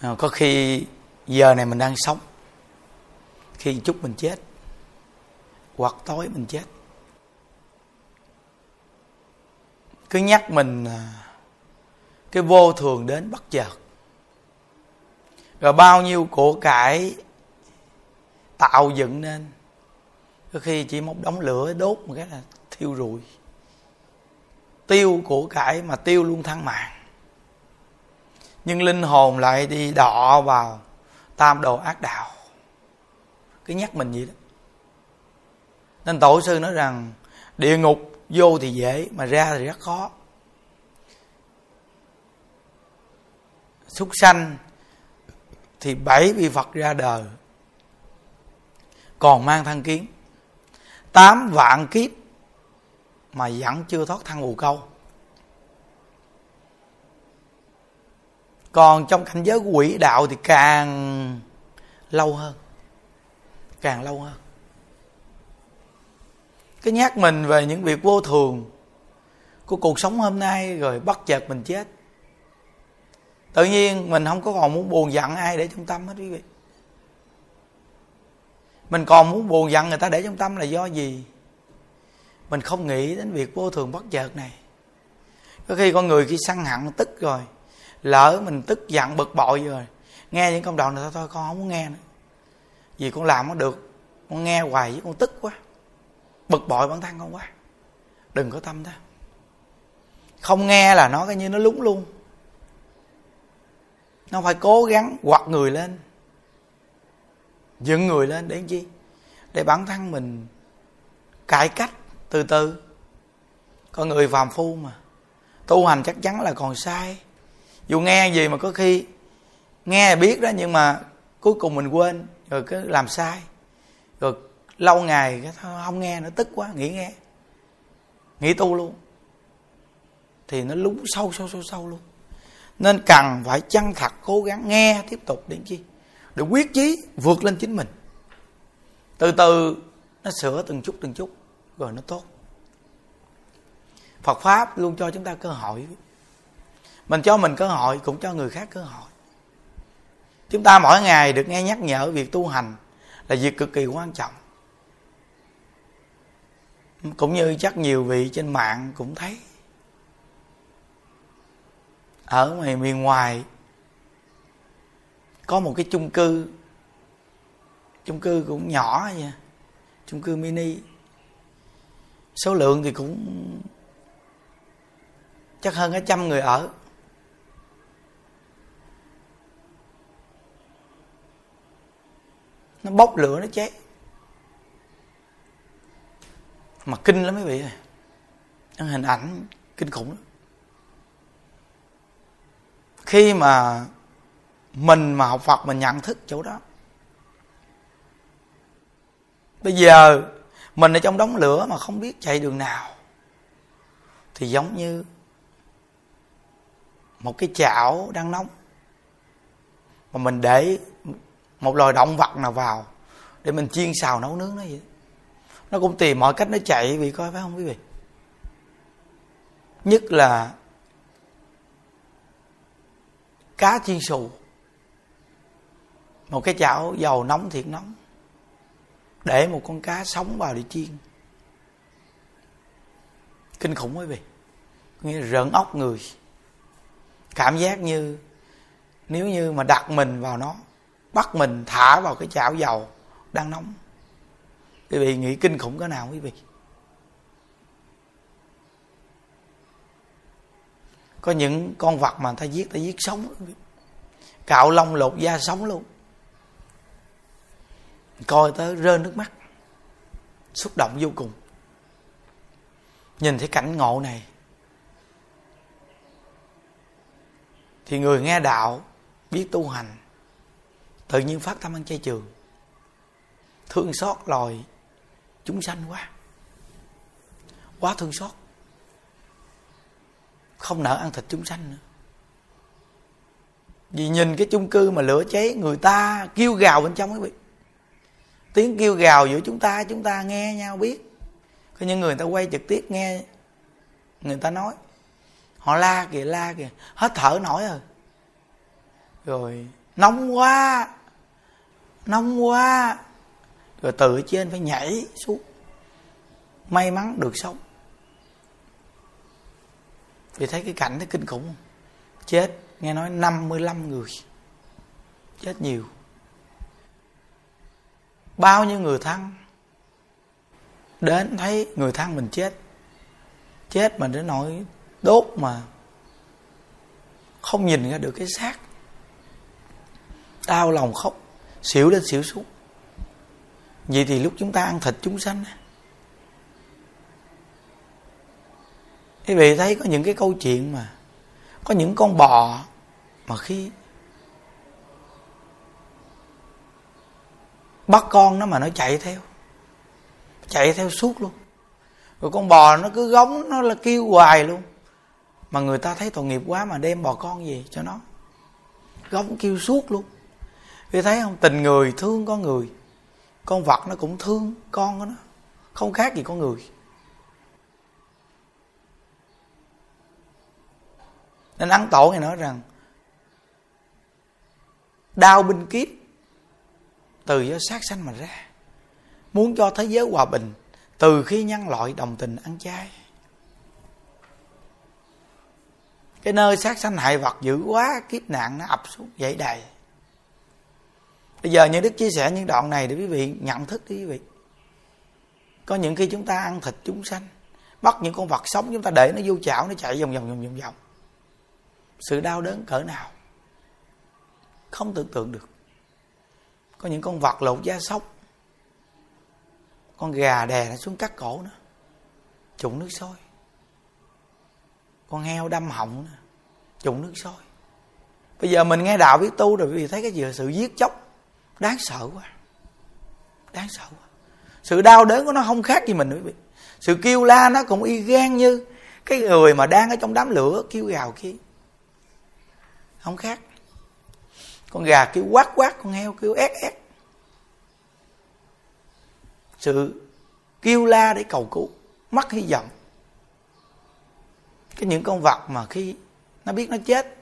Ờ, có khi giờ này mình đang sống. Khi chút mình chết. Hoặc tối mình chết. Cứ nhắc mình à, cái vô thường đến bất chợt. Rồi bao nhiêu của cải tạo dựng nên. Có khi chỉ một đống lửa đốt một cái là thiêu rụi. Tiêu của cải mà tiêu luôn thăng mạng nhưng linh hồn lại đi đọ vào tam đồ ác đạo. Cứ nhắc mình vậy đó. Nên tổ sư nói rằng, địa ngục vô thì dễ, mà ra thì rất khó. Súc sanh thì bảy vị phật ra đời, còn mang thân kiến. Tám vạn kiếp mà vẫn chưa thoát thân bù câu. Còn trong cảnh giới của quỷ đạo thì càng lâu hơn. Càng lâu hơn. Cái nhắc mình về những việc vô thường của cuộc sống hôm nay rồi bất chợt mình chết. Tự nhiên mình không có còn muốn buồn giận ai để trong tâm hết quý vị. Mình còn muốn buồn giận người ta để trong tâm là do gì? Mình không nghĩ đến việc vô thường bất chợt này. Có khi con người khi săn hận tức rồi lỡ mình tức giận bực bội rồi, nghe những công đoạn này thôi thôi, con không muốn nghe nữa. Vì con làm nó được, con nghe hoài với con tức quá, bực bội bản thân con quá. Đừng có tâm đó không nghe là nó coi như nó lúng luôn. Nó phải cố gắng quật người lên, dựng người lên để chi? Để bản thân mình cải cách từ từ. Con người phàm phu mà. Tu hành chắc chắn là còn sai dù nghe gì mà có khi nghe biết đó, nhưng mà cuối cùng mình quên, rồi cứ làm sai. Rồi lâu ngày không nghe nó tức quá nghĩ nghe. Nghĩ tu luôn. Thì nó lún sâu sâu sâu sâu luôn. Nên cần phải chân thật cố gắng nghe tiếp tục đến chi? Để quyết chí vượt lên chính mình. Từ từ nó sửa từng chút từng chút, rồi nó tốt. Phật pháp luôn cho chúng ta cơ hội mình cho mình cơ hội, cũng cho người khác cơ hội. Chúng ta mỗi ngày được nghe nhắc nhở việc tu hành là việc cực kỳ quan trọng. Cũng như chắc nhiều vị trên mạng cũng thấy. Ở ngoài, miền ngoài, có một cái chung cư. Chung cư cũng nhỏ vậy chung cư mini. Số lượng thì cũng chắc hơn cả trăm người ở. Nó bốc lửa, nó cháy. Mà kinh lắm mấy vị ơi. Hình ảnh kinh khủng lắm. Khi mà mình mà học Phật, mình nhận thức chỗ đó. Bây giờ mình ở trong đống lửa mà không biết chạy đường nào, thì giống như một cái chảo đang nóng. Mà mình để một loài động vật nào vào để mình chiên xào nấu nướng nó vậy? Nó cũng tìm mọi cách nó chạy vì coi phải không quý vị? Nhất là cá chiên xù. Một cái chảo dầu nóng thiệt nóng để một con cá sống vào để chiên. Kinh khủng quý vị. Nghĩa rợn óc người. Cảm giác như, nếu như mà đặt mình vào nó bắt mình thả vào cái chảo dầu đang nóng. Quý vị nghĩ kinh khủng cái nào quý vị? Có những con vật mà ta giết ta giết sống. Cạo lông lột da sống luôn. Coi tới rơi nước mắt. Xúc động vô cùng. Nhìn thấy cảnh ngộ này, thì người nghe đạo biết tu hành tự nhiên phát tâm ăn chay trường. Thương xót loài chúng sanh quá. Quá thương xót. Không nỡ ăn thịt chúng sanh nữa. Vì nhìn cái chung cư mà lửa cháy, người ta kêu gào bên trong quý vị. Tiếng kêu gào giữa chúng ta chúng ta nghe nhau biết. Có những người ta quay trực tiếp nghe, người ta nói. Họ la kìa la kìa. Hết thở nổi rồi. Rồi, nóng quá nóng quá rồi từ trên phải nhảy xuống. May mắn được sống. Vì thấy cái cảnh nó kinh khủng không? Chết, nghe nói 55 người. Chết nhiều. Bao nhiêu người thân đến thấy người thân mình chết. Chết mà đến nỗi đốt mà không nhìn ra được cái xác. Đau lòng khóc xỉu lên xỉu xuống. Vậy thì lúc chúng ta ăn thịt chúng sanh quý vị thấy có những cái câu chuyện mà có những con bò mà khi bắt con nó mà nó chạy theo chạy theo suốt luôn. Rồi con bò nó cứ gống nó là kêu hoài luôn. Mà người ta thấy tội nghiệp quá mà đem bò con về cho nó. Gống kêu suốt luôn vì thấy không? Tình người thương con người. Con vật nó cũng thương con của nó. Không khác gì con người. Nên ấn tổ này nói rằng đau binh kiếp từ do sát sanh mà ra. Muốn cho thế giới hòa bình, từ khi nhân loại đồng tình ăn chay. Cái nơi sát sanh hại vật dữ quá, kiếp nạn nó ập xuống dậy đầy bây giờ những đức chia sẻ những đoạn này để quý vị nhận thức đi quý vị. Có những khi chúng ta ăn thịt chúng sanh, bắt những con vật sống chúng ta để nó vô chảo, nó chạy vòng vòng vòng vòng vòng. Sự đau đớn cỡ nào? Không tưởng tượng được. Có những con vật lột da sóc, con gà đè nó xuống cắt cổ nó, trụng nước sôi. Con heo đâm họng nó, trụng nước sôi. Bây giờ mình nghe đạo biết tu rồi, quý vị thấy cái gì? Là sự giết chóc đáng sợ quá. Đáng sợ quá. Sự đau đớn của nó không khác gì mình, quý vị. Sự kêu la nó cũng y gan như cái người mà đang ở trong đám lửa kêu gào kia. Không khác. Con gà kêu quát quát, con heo kêu ét ét sự kêu la để cầu cứu, mất hy vọng. Cái những con vật mà khi nó biết nó chết,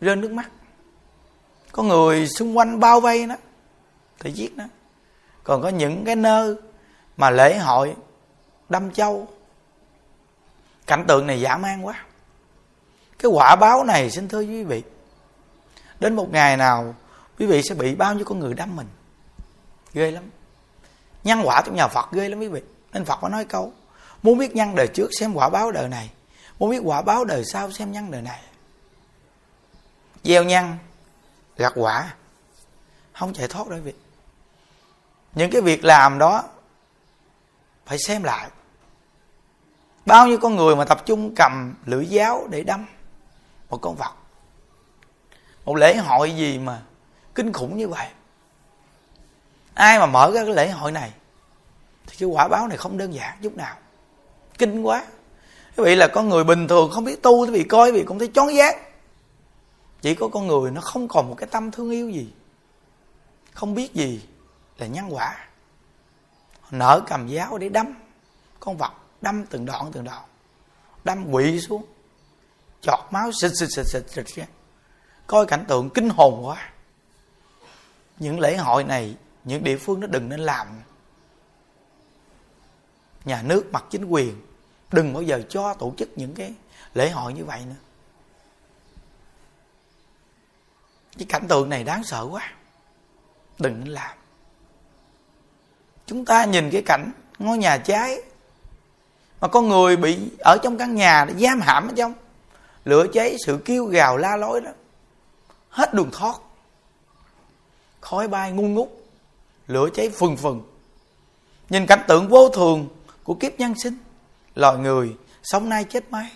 rơi nước mắt có người xung quanh bao vây nó, thì giết nó. Còn có những cái nơi mà lễ hội đâm châu. Cảnh tượng này dã man quá. Cái quả báo này, xin thưa quý vị, đến một ngày nào, quý vị sẽ bị bao nhiêu con người đâm mình. Ghê lắm. Nhân quả trong nhà phật ghê lắm quý vị. Nên phật có nói câu, muốn biết nhân đời trước xem quả báo đời này, muốn biết quả báo đời sau xem nhân đời này. Gieo nhân gặt quả. Không chạy thoát đâu quý vị. Những cái việc làm đó phải xem lại. Bao nhiêu con người mà tập trung cầm lưỡi giáo để đâm một con vật. Một lễ hội gì mà kinh khủng như vậy. Ai mà mở ra cái lễ hội này thì cái quả báo này không đơn giản chút nào. Kinh quá. Quý vị là con người bình thường không biết tu quý vị coi, quý vị cũng thấy chón giác chỉ có con người nó không còn một cái tâm thương yêu gì không biết gì là nhân quả. Nở cầm giáo để đâm con vật đâm từng đoạn từng đoạn đâm quỵ xuống chọt máu xịt xịt xịt xịt xịt ra, coi cảnh tượng kinh hồn quá. Những lễ hội này những địa phương nó đừng nên làm. Nhà nước mặt chính quyền đừng bao giờ cho tổ chức những cái lễ hội như vậy nữa. Cái cảnh tượng này đáng sợ quá. Đừng nên làm. Chúng ta nhìn cái cảnh ngôi nhà cháy, mà con người bị ở trong căn nhà để giam hãm ở trong, lửa cháy, sự kêu gào la lối đó, hết đường thoát. Khói bay ngun ngút lửa cháy phừng phừng. Nhìn cảnh tượng vô thường của kiếp nhân sinh, loài người sống nay chết mai.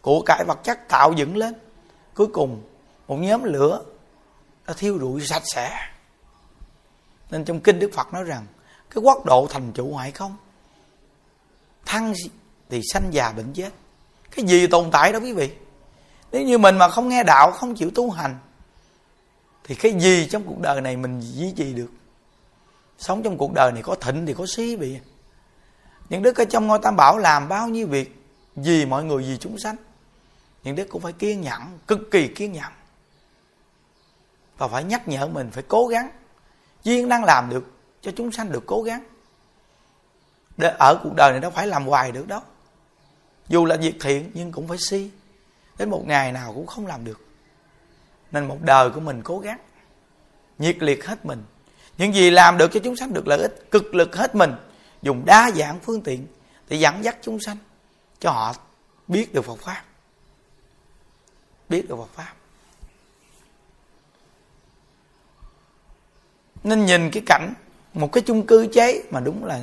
Của cải vật chất tạo dựng lên, cuối cùng một nhóm lửa nó thiêu rụi sạch sẽ. Nên trong kinh đức phật nói rằng, cái quốc độ thành trụ hoại không? Thăng thì sanh già bệnh chết. Cái gì tồn tại đó quý vị? Nếu như mình mà không nghe đạo, không chịu tu hành, thì cái gì trong cuộc đời này mình duy trì được? Sống trong cuộc đời này có thịnh thì có xí bị những đức ở trong ngôi tam bảo làm bao nhiêu việc, vì mọi người vì chúng sanh. Những đức cũng phải kiên nhẫn, cực kỳ kiên nhẫn và phải nhắc nhở mình phải cố gắng. Duyên đang làm được, cho chúng sanh được cố gắng. Để ở cuộc đời này đâu phải làm hoài được đâu dù là việc thiện, nhưng cũng phải si. Đến một ngày nào cũng không làm được. Nên một đời của mình cố gắng. Nhiệt liệt hết mình. Những gì làm được cho chúng sanh được lợi ích, cực lực hết mình. Dùng đa dạng phương tiện để dẫn dắt chúng sanh cho họ biết được Phật pháp. Biết được Phật pháp. Nên nhìn cái cảnh, một cái chung cư cháy mà đúng là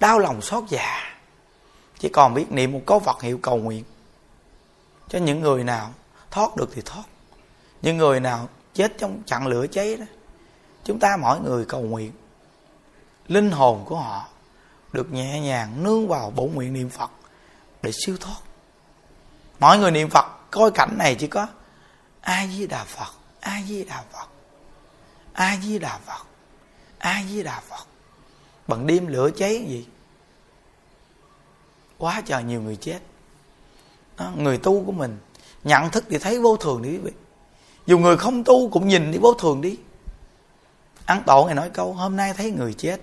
đau lòng xót dạ chỉ còn biết niệm một câu Phật hiệu cầu nguyện. Cho những người nào thoát được thì thoát. Những người nào chết trong chặn lửa cháy đó, chúng ta mỗi người cầu nguyện. Linh hồn của họ được nhẹ nhàng nương vào bổ nguyện niệm phật để siêu thoát. Mọi người niệm phật, coi cảnh này chỉ có a di đà phật, a di đà phật, a di đà phật a di đà phật? Bằng đêm lửa cháy gì? Quá trời nhiều người chết. Đó, người tu của mình nhận thức thì thấy vô thường đi quý vị. Dù người không tu cũng nhìn đi vô thường đi. Ăn tổ ngày nói câu hôm nay thấy người chết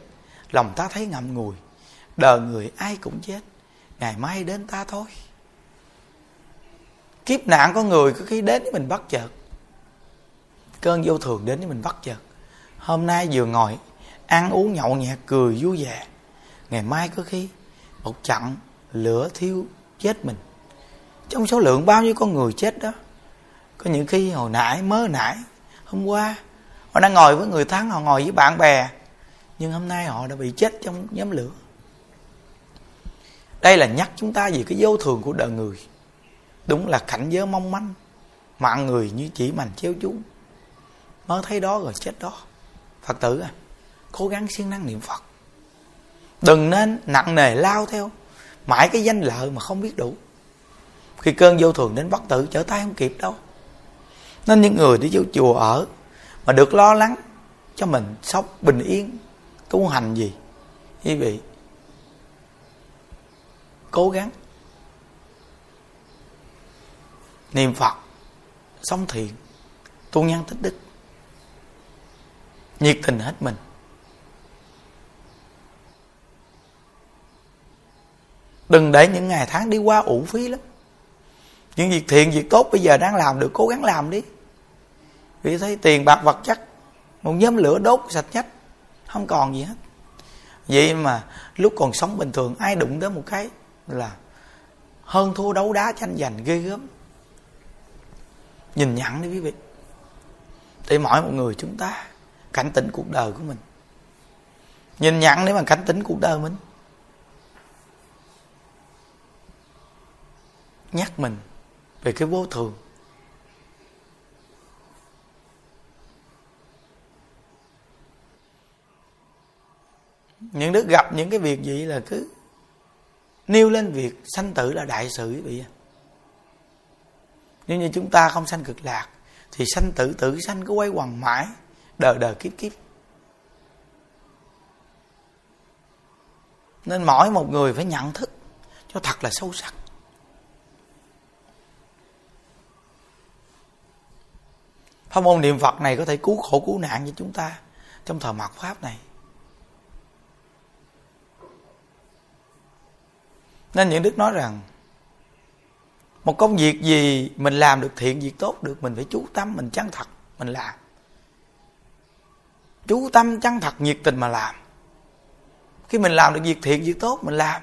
lòng ta thấy ngậm ngùi đời người ai cũng chết. Ngày mai đến ta thôi. Kiếp nạn có người có khi đến với mình bắt chợt. Cơn vô thường đến với mình bắt chợt hôm nay vừa ngồi, ăn uống nhậu nhẹt cười vui vẻ. Ngày mai có khi, một trận lửa thiêu chết mình. Trong số lượng bao nhiêu con người chết đó, có những khi hồi nãy mới nãy, hôm qua, họ đang ngồi với người thân, họ ngồi với bạn bè, nhưng hôm nay họ đã bị chết trong nhóm lửa. Đây là nhắc chúng ta về cái vô thường của đời người. Đúng là cảnh giới mong manh, mạng người như chỉ mảnh chéo chúng mới thấy đó rồi chết đó phật tử à cố gắng siêng năng niệm phật. Đừng nên nặng nề lao theo. Mãi cái danh lợi mà không biết đủ. Khi cơn vô thường đến bất tử, trở tay không kịp đâu. Nên những người đi vô chùa ở mà được lo lắng cho mình sống bình yên, tu hành gì quý vị cố gắng niệm phật, sống thiện tu nhân tích đức nhiệt tình hết mình. Đừng để những ngày tháng đi qua uổng phí lắm. Những việc thiện, việc tốt bây giờ đang làm được, cố gắng làm đi. Vì thấy tiền, bạc, vật chất, một nhóm lửa đốt sạch nhất không còn gì hết. Vậy mà lúc còn sống bình thường, ai đụng đến một cái là hơn thua đấu đá tranh giành ghê gớm. Nhìn nhận đi quý vị. Để mỗi một người chúng ta cảnh tỉnh cuộc đời của mình. Nhìn nhận để mà cảnh tỉnh cuộc đời mình, nhắc mình về cái vô thường. Những đứa gặp những cái việc gì là cứ nêu lên việc sanh tử là đại sự quý vị nếu như chúng ta không sanh cực lạc, thì sanh tử tử sanh cứ quay quần mãi đời đời kiếp kiếp. Nên mỗi một người phải nhận thức cho thật là sâu sắc. Pháp môn niệm phật này có thể cứu khổ cứu nạn cho chúng ta trong thời mạt pháp này. Nên những đức nói rằng, một công việc gì mình làm được thiện, việc tốt được, mình phải chú tâm, mình chân thật, mình làm chú tâm chân thật nhiệt tình mà làm? Khi mình làm được việc thiện, việc tốt, mình làm.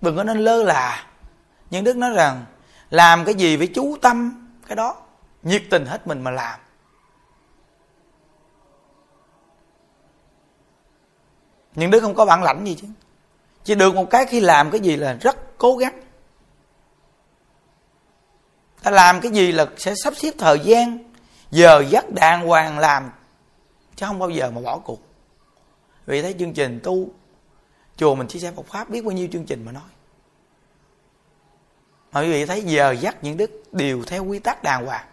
Đừng có nên lơ là. Những đức nói rằng, làm cái gì phải chú tâm, cái đó, nhiệt tình hết mình mà làm. Những đứa không có bản lãnh gì chứ. Chỉ được một cái khi làm cái gì là rất cố gắng. Ta làm cái gì là sẽ sắp xếp thời gian giờ giấc đàng hoàng làm, chứ không bao giờ mà bỏ cuộc. Vì thấy chương trình tu, chùa mình chia sẻ Phật pháp biết bao nhiêu chương trình mà nói. Mà quý vị thấy giờ dắt những đức đều theo quy tắc đàng hoàng.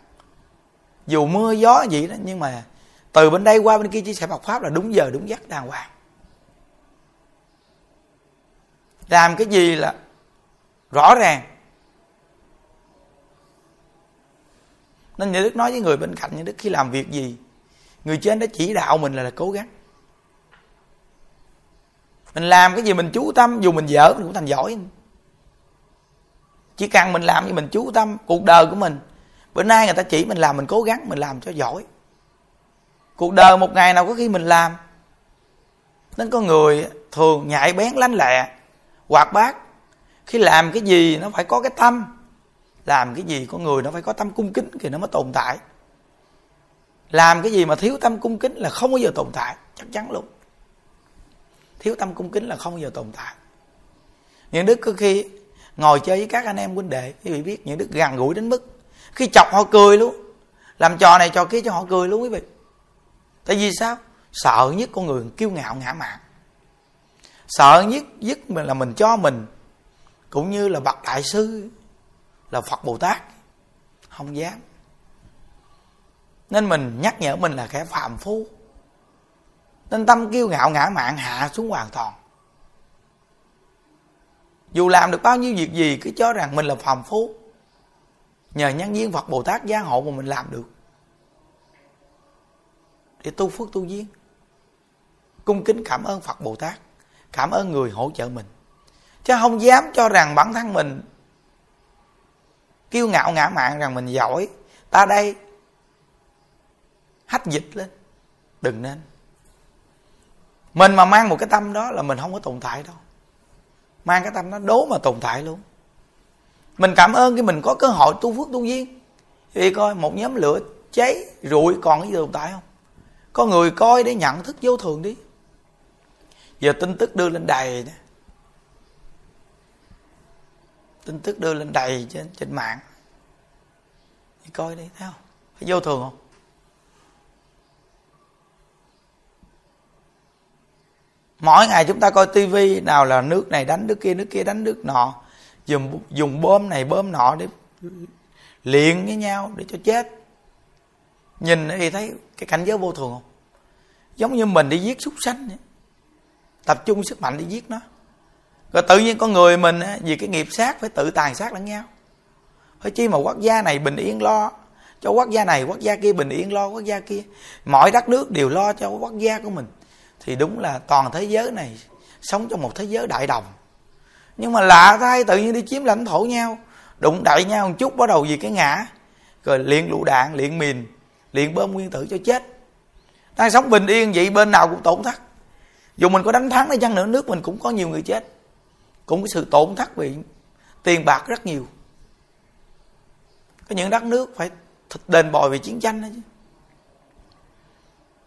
Dù mưa gió gì đó, nhưng mà từ bên đây qua bên kia chia sẻ Phật pháp là đúng giờ, đúng dắt đàng hoàng. Làm cái gì là rõ ràng nên nhà đức nói với người bên cạnh nhà đức khi làm việc gì người trên đã chỉ đạo mình là, là cố gắng. Mình làm cái gì mình chú tâm dù mình dở mình cũng thành giỏi. Chỉ cần mình làm gì mình chú tâm cuộc đời của mình bữa nay người ta chỉ mình làm mình cố gắng mình làm cho giỏi. Cuộc đời một ngày nào có khi mình làm. Nên có người thường nhạy bén lanh lẹ hoạt bát. Khi làm cái gì nó phải có cái tâm làm cái gì con người nó phải có tâm cung kính thì nó mới tồn tại. Làm cái gì mà thiếu tâm cung kính là không bao giờ tồn tại, chắc chắn luôn. Thiếu tâm cung kính là không bao giờ tồn tại. Những đức có khi ngồi chơi với các anh em huynh đệ, quý vị biết những đức gần gũi đến mức khi chọc họ cười luôn. Làm trò này trò kia cho họ cười luôn quý vị. Tại vì sao? Sợ nhất con người kiêu ngạo ngã mạn. Sợ nhất nhất mình là mình cho mình, cũng như là bậc đại sư là phật bồ tát. Không dám. Nên mình nhắc nhở mình là kẻ phạm phu. Nên tâm kiêu ngạo ngã mạn hạ xuống hoàn toàn. Dù làm được bao nhiêu việc gì, cứ cho rằng mình là phàm phu. Nhờ nhân viên phật bồ tát gia hộ mà mình làm được. Để tu phước tu duyên. Cung kính cảm ơn phật bồ tát. Cảm ơn người hỗ trợ mình. Chứ không dám cho rằng bản thân mình kiêu ngạo ngã mạn rằng mình giỏi, ta đây. Hách dịch lên, đừng nên. Mình mà mang một cái tâm đó là mình không có tồn tại đâu. Mang cái tâm đó đố mà tồn tại luôn. Mình cảm ơn khi mình có cơ hội tu phước tu duyên. Vì coi, một nhóm lửa cháy, rụi còn cái gì tồn tại không? Có người coi để nhận thức vô thường đi. Giờ tin tức đưa lên đầy đó tin tức đưa lên đầy trên trên mạng. Thì coi đi, thấy không? Phải vô thường không? Mỗi ngày chúng ta coi tivi nào là nước này đánh, nước kia nước kia đánh, nước nọ. Dùng dùng bơm này, bơm nọ để luyện với nhau để cho chết. Nhìn thì thấy cái cảnh giới vô thường không? Giống như mình đi giết súc sanh vậy. tập trung sức mạnh để giết nó rồi tự nhiên con người mình vì cái nghiệp sát phải tự tàn sát lẫn nhau. Phải chi mà quốc gia này bình yên lo, cho quốc gia này, quốc gia kia bình yên lo, quốc gia kia. Mọi đất nước đều lo cho quốc gia của mình. Thì đúng là toàn thế giới này sống trong một thế giới đại đồng. Nhưng mà lạ thay, tự nhiên đi chiếm lãnh thổ nhau, đụng đại nhau một chút, bắt đầu vì cái ngã. Rồi liền lựu đạn, liền mìn, liền bơm nguyên tử cho chết. Đang sống bình yên vậy, bên nào cũng tổn thất. Dù mình có đánh thắng đi chăng nữa, nước mình cũng có nhiều người chết cũng có sự tổn thất về tiền bạc rất nhiều. Có những đất nước phải đền bồi vì chiến tranh đó chứ.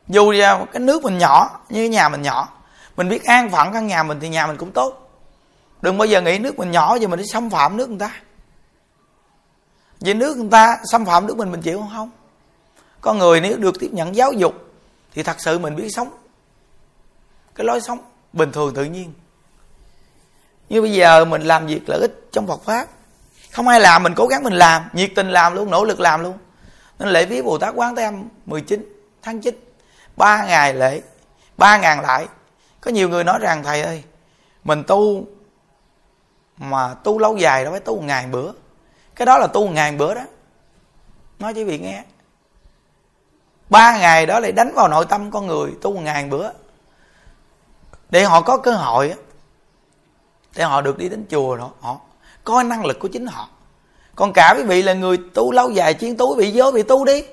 Dù là cái nước mình nhỏ như nhà mình nhỏ, mình biết an phận căn nhà mình thì nhà mình cũng tốt. Đừng bao giờ nghĩ nước mình nhỏ thì mình đi xâm phạm nước người ta. Vì nước người ta xâm phạm nước mình mình chịu không không? Con người nếu được tiếp nhận giáo dục thì thật sự mình biết sống. Cái lối sống bình thường tự nhiên như bây giờ mình làm việc lợi ích trong Phật pháp. Không ai làm, mình cố gắng mình làm. Nhiệt tình làm luôn, nỗ lực làm luôn. Nên lễ viếng Bồ Tát Quán Thế Âm 19 tháng 9 ba ngày lễ, ba ngàn lại có nhiều người nói rằng, thầy ơi, mình tu mà tu lâu dài đâu phải tu một ngày bữa. Cái đó là tu một ngày bữa đó. Nói chỉ vị nghe. Ba ngày đó lại đánh vào nội tâm con người, tu một ngày bữa. Để họ có cơ hội để họ được đi đến chùa đó họ coi năng lực của chính họ. Còn cả quý vị là người tu lâu dài chuyên tu bị vị vô vị tu đi.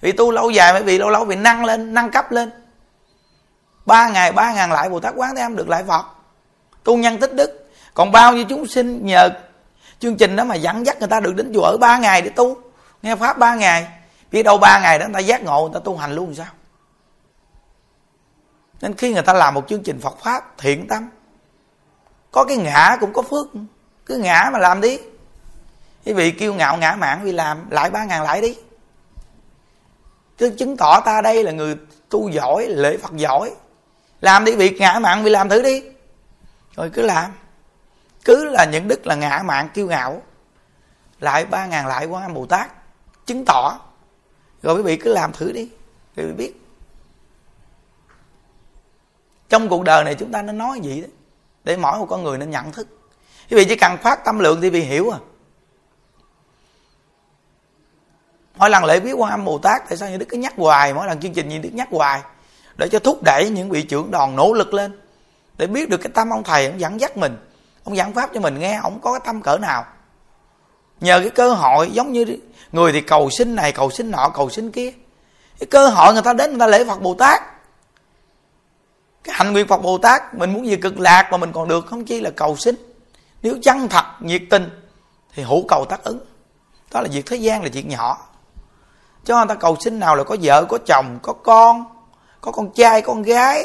Vì tu lâu dài mấy vị lâu lâu bị năng lên năng cấp lên. Ba ngày, ba ngàn lại bồ tát quán thế âm được lại phật. Tu nhân tích đức. Còn bao nhiêu chúng sinh nhờ chương trình đó mà dẫn dắt người ta được đến chùa ở ba ngày để tu? Nghe pháp ba ngày, biết đâu ba ngày đó người ta giác ngộ, người ta tu hành luôn sao? Nên khi người ta làm một chương trình phật pháp thiện tâm có cái ngã cũng có phước. Cứ ngã mà làm đi. Quý vị kêu ngạo ngã mạng vì làm lại ba ngàn lại đi. Cứ chứng tỏ ta đây là người tu giỏi, lễ phật giỏi. Làm đi việc ngã mạng vì làm thử đi. Rồi cứ làm. Cứ là những đức là ngã mạng, kiêu ngạo. Lại ba ngàn lại quan âm bồ tát. Chứng tỏ. Rồi quý vị cứ làm thử đi. Quý vị biết. Trong cuộc đời này chúng ta nên nói gì đấy để mỗi một con người nên nhận thức. Quý vị chỉ cần phát tâm lượng thì bị hiểu à. Mỗi lần lễ viết quan âm bồ tát, tại sao như đức cứ nhắc hoài, mỗi lần chương trình như đức nhắc hoài, để cho thúc đẩy những vị trưởng đoàn nỗ lực lên, để biết được cái tâm ông thầy ông dẫn dắt mình, ông giảng pháp cho mình nghe, ông có cái tâm cỡ nào. Nhờ cái cơ hội, giống như người thì cầu xin này, cầu xin nọ, cầu xin kia. Cái cơ hội người ta đến, người ta lễ phật bồ tát cái hạnh nguyện phật bồ tát, mình muốn gì cực lạc mà mình còn được, không chi là cầu xin. Nếu chân thật, nhiệt tình, thì hữu cầu tác ứng. Đó là việc thế gian là chuyện nhỏ. Cho người ta cầu xin nào là có vợ, có chồng, có con có con trai, con gái,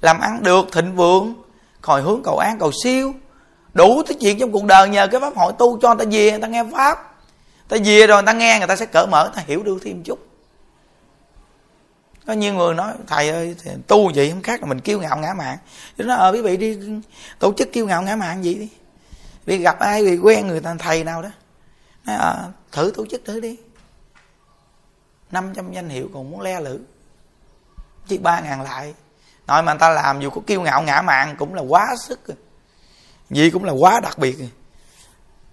làm ăn được, thịnh vượng, hồi hướng cầu an, cầu siêu. Đủ thứ chuyện trong cuộc đời nhờ cái pháp hội tu cho người ta về, người ta nghe pháp. Ta về rồi người ta nghe, người ta sẽ cởi mở, người ta hiểu được thêm chút có nhiều người nói thầy ơi tu vậy không khác là mình kiêu ngạo ngã mạn chứ nó ờ quý vị đi tổ chức kiêu ngạo ngã mạn gì đi. Vì gặp ai vì quen người ta thầy nào đó. Nói, à, thử tổ chức thử đi. 500 danh hiệu còn muốn le lử. Chỉ ba ngàn lại. Nói mà người ta làm dù có kiêu ngạo ngã mạn cũng là quá sức rồi. Gì cũng là quá đặc biệt rồi.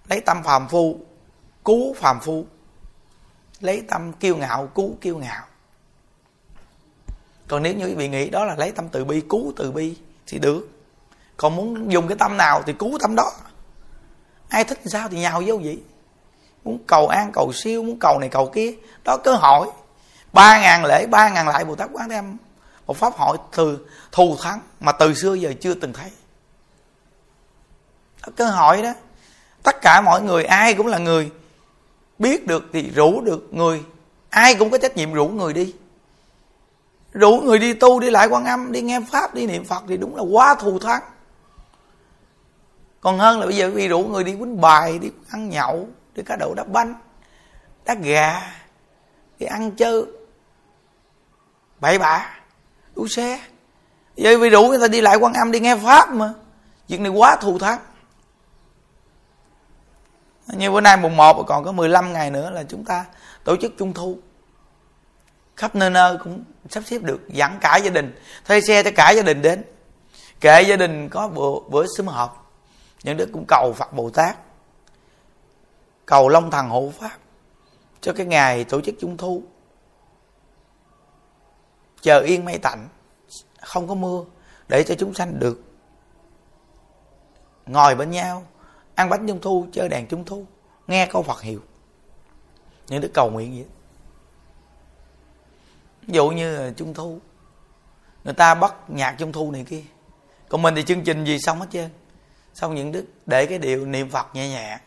Lấy tâm phàm phu cứu phàm phu. Lấy tâm kiêu ngạo cứu kiêu ngạo còn nếu như quý vị nghĩ đó là lấy tâm từ bi cứu từ bi thì được. Còn muốn dùng cái tâm nào thì cứu tâm đó. Ai thích sao thì nhào vô vậy. Muốn cầu an cầu siêu muốn cầu này cầu kia. Đó cơ hội ba ngàn lễ ba ngàn lại bồ tát quán thế âm. Một pháp hội từ thù thắng mà từ xưa giờ chưa từng thấy. Đó, cơ hội đó. Tất cả mọi người ai cũng là người. Biết được thì rủ được người. Ai cũng có trách nhiệm rủ người đi rủ người đi tu đi lại quan âm, đi nghe pháp, đi niệm phật thì đúng là quá thù thắng. Còn hơn là bây giờ vì rủ người đi quýnh bài, đi ăn nhậu, đi cá độ đá bánh đá gà, đi ăn chơi. Bậy bạ, đua xe. Vậy vì đủ người ta đi lại quan âm, đi nghe pháp mà. Việc này quá thù thắng. Như bữa nay mùng 1 còn có 15 ngày nữa là chúng ta tổ chức trung thu khắp nơi nơi cũng sắp xếp được dẫn cả gia đình thuê xe cho cả gia đình đến. Kệ gia đình có bữa, bữa sum họp những đứa cũng cầu phật bồ tát cầu long thần hộ pháp cho cái ngày tổ chức trung thu. Chờ yên mây tạnh không có mưa để cho chúng sanh được ngồi bên nhau ăn bánh trung thu chơi đèn trung thu nghe câu phật hiệu. Những đứa cầu nguyện vậy ví dụ như trung thu. Người ta bắt nhạc trung thu này kia. Còn mình thì chương trình gì xong hết trơn. Xong những đức để cái điệu niệm phật nhẹ nhẹ.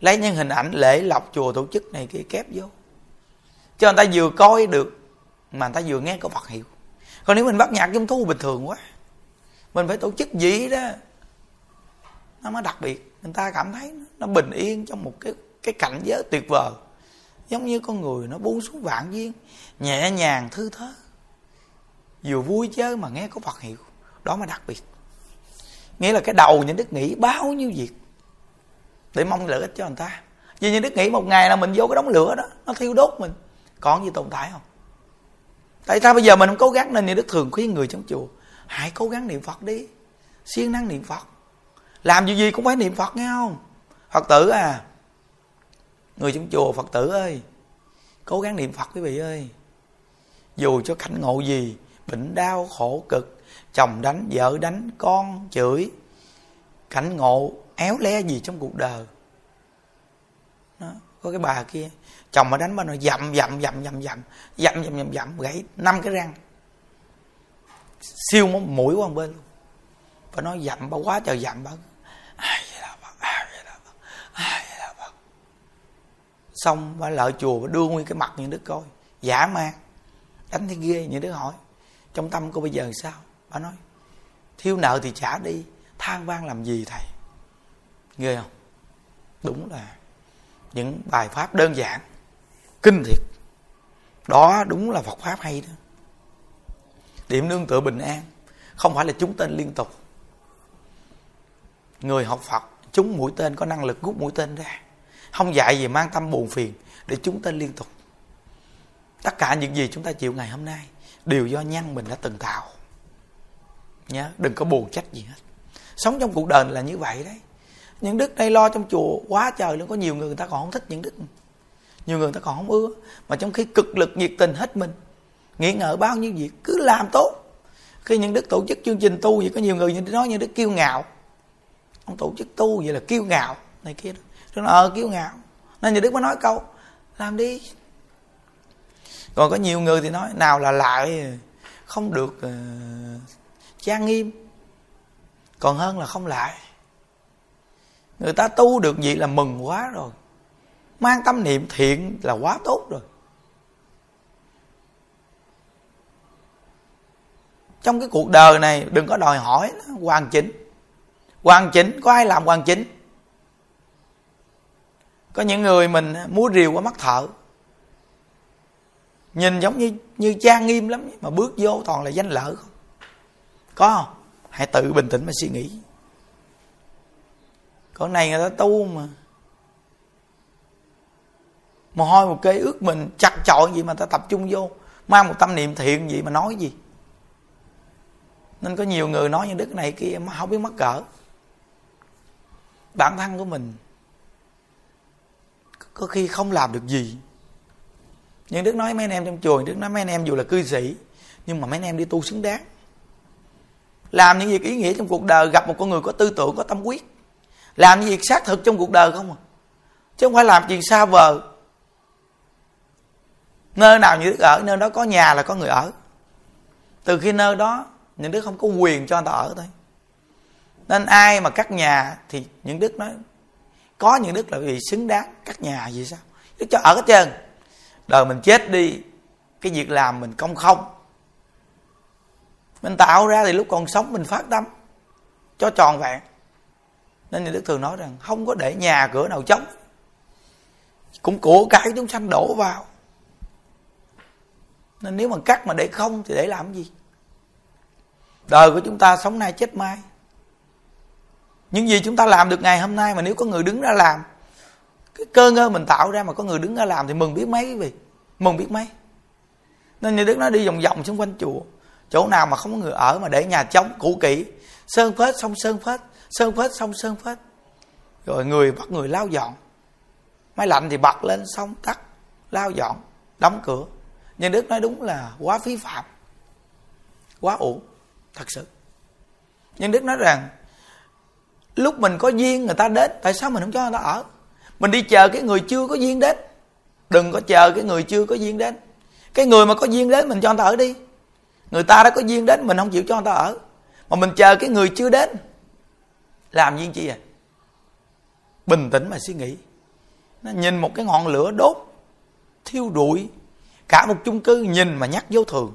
Lấy những hình ảnh lễ lọc chùa tổ chức này kia kép vô. Cho người ta vừa coi được, mà người ta vừa nghe có Phật hiệu. Còn nếu mình bắt nhạc trung thu bình thường quá, mình phải tổ chức gì đó, nó mới đặc biệt. Người ta cảm thấy nó bình yên trong một cái cái cảnh giới tuyệt vời giống như con người nó buông xuống vạn duyên nhẹ nhàng thư thớ. Vừa vui chơi mà nghe có Phật hiệu, đó mới đặc biệt. Nghĩa là cái đầu những đức nghĩ bao nhiêu việc, để mong lợi ích cho người ta. Vì những đức nghĩ một ngày là mình vô cái đống lửa đó, nó thiêu đốt mình. Còn gì tồn tại không? Tại sao bây giờ mình không cố gắng nên như đức thường khuyên người trong chùa, hãy cố gắng niệm phật đi, siêng năng niệm phật. Làm gì gì cũng phải niệm phật, nghe không? Phật tử à người trong chùa phật tử ơi cố gắng niệm phật quý vị ơi. Dù cho cảnh ngộ gì bệnh đau khổ cực chồng đánh vợ đánh con chửi cảnh ngộ éo le gì trong cuộc đời. Đó, có cái bà kia chồng mà đánh bà nó dậm dậm dậm dậm dậm dậm dậm dậm dậm gãy năm cái răng siêu mũi qua một bên luôn. Và nói dậm bà quá trời dậm bà ai vậy là Phật ai vậy là Phật ai vậy là Phật xong bà lợi chùa, bà đưa nguyên cái mặt những đứa coi. Giả ma, đánh thấy ghê những đứa hỏi. Trong tâm cô bây giờ sao? Bà nói, thiếu nợ thì trả đi, than vang làm gì thầy? Ghê không? Đúng là những bài pháp đơn giản, kinh thiệt. Đó đúng là phật pháp hay đó. Điểm nương tựa bình an, không phải là chúng tên liên tục. Người học phật, chúng mũi tên có năng lực rút mũi tên ra không dạy gì mang tâm buồn phiền để chúng ta liên tục. Tất cả những gì chúng ta chịu ngày hôm nay đều do nhân mình đã từng tạo. Nhớ, đừng có buồn trách gì hết. Sống trong cuộc đời là như vậy đấy. Những đức đây lo trong chùa, quá trời luôn. Có nhiều người người ta còn không thích những đức nhiều người người ta còn không ưa. Mà trong khi cực lực nhiệt tình hết mình, nghĩ ngợi bao nhiêu việc, cứ làm tốt. Khi những đức tổ chức chương trình tu vậy có nhiều người nói như đức kiêu ngạo. Ông tổ chức tu vậy là kiêu ngạo, này kia đó nó ờ kiêu ngạo. Nên nhà đức mới nói câu làm đi. Còn có nhiều người thì nói nào là lại không được ờ, uh, trang nghiêm còn hơn là không lại. Người ta tu được gì là mừng quá rồi. Mang tâm niệm thiện là quá tốt rồi. Trong cái cuộc đời này đừng có đòi hỏi nó hoàn chỉnh. Hoàn chỉnh có ai làm hoàn chỉnh? Có những người mình múa rìu qua mắt thợ. Nhìn giống như như trang nghiêm lắm, mà bước vô toàn là danh lợi không? Có không? Hãy tự bình tĩnh mà suy nghĩ. Con này người ta tu mà. Mồ hôi một cây ước mình chặt chội gì mà ta tập trung vô. Mang một tâm niệm thiện gì mà nói gì? Nên có nhiều người nói như đức này kia mà không biết mắc cỡ. Bản thân của mình có khi không làm được gì. Nhưng đức nói mấy anh em trong chùa, đức nói mấy anh em dù là cư sĩ, nhưng mà mấy anh em đi tu xứng đáng. Làm những việc ý nghĩa trong cuộc đời, gặp một con người có tư tưởng, có tâm quyết làm những việc xác thực trong cuộc đời không à? Chứ không phải làm chuyện xa vời. Nơi nào như đức ở, nơi đó có nhà là có người ở. Từ khi nơi đó, những đức không có quyền cho người ta ở thôi. Nên ai mà cắt nhà thì những đức nói có những đức là vì xứng đáng cắt nhà gì sao? Đức cho ở hết trơn đời mình chết đi, cái việc làm mình công không. Mình tạo ra thì lúc còn sống mình phát tâm, cho tròn vẹn. Nên những đức thường nói rằng, không có để nhà cửa nào trống. Cũng của cái chúng sanh đổ vào. Nên nếu mà cắt mà để không thì để làm gì? Đời của chúng ta sống nay chết mai những gì chúng ta làm được ngày hôm nay mà nếu có người đứng ra làm, cái cơ ngơ mình tạo ra mà có người đứng ra làm thì mừng biết mấy quý vị? Mừng biết mấy? Nên như đức nó đi vòng vòng xung quanh chùa. Chỗ nào mà không có người ở mà để nhà trống, cũ kỹ. Sơn phết xong sơn phết sơn phết xong sơn phết. Rồi người bắt người lao dọn. Máy lạnh thì bật lên, xong tắt lao dọn, đóng cửa. Nhưng đức nói đúng là quá phí phạm, quá uổng thật sự. Nhưng đức nói rằng lúc mình có duyên người ta đến, tại sao mình không cho người ta ở? Mình đi chờ cái người chưa có duyên đến. Đừng có chờ cái người chưa có duyên đến. Cái người mà có duyên đến, mình cho người ta ở đi. Người ta đã có duyên đến, mình không chịu cho người ta ở. Mà mình chờ cái người chưa đến. Làm gì chi à? Bình tĩnh mà suy nghĩ. Nó nhìn một cái ngọn lửa đốt, thiêu rụi. Cả một chung cư nhìn mà nhắc vô thường.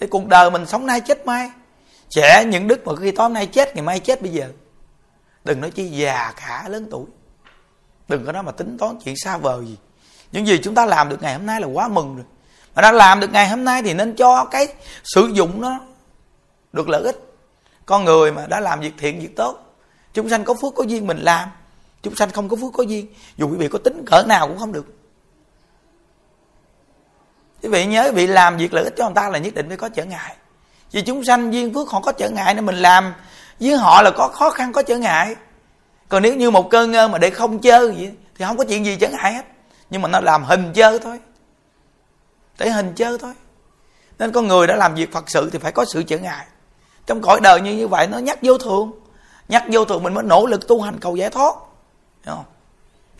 Cái cuộc đời mình sống nay chết mai. Trẻ những đức mà khi tối nay chết, ngày mai chết bây giờ đừng nói chi già cả lớn tuổi. Đừng có nói mà tính toán chuyện xa vời gì. Những gì chúng ta làm được ngày hôm nay là quá mừng rồi. Mà đã làm được ngày hôm nay thì nên cho cái sử dụng nó được lợi ích. Con người mà đã làm việc thiện, việc tốt, chúng sanh có phước có duyên mình làm. Chúng sanh không có phước có duyên, dù quý vị có tính cỡ nào cũng không được. Quý vị nhớ quý vị làm việc lợi ích cho người ta là nhất định phải có trở ngại. Vì chúng sanh duyên phước họ có trở ngại nên mình làm với họ là có khó khăn, có trở ngại. Còn nếu như một cơn ngơ mà để không chơi vậy, thì không có chuyện gì trở ngại hết. Nhưng mà nó làm hình chơi thôi. Để hình chơi thôi. Nên con người đã làm việc phật sự thì phải có sự trở ngại. Trong cõi đời như như vậy, nó nhắc vô thường. Nhắc vô thường mình mới nỗ lực tu hành cầu giải thoát. Không?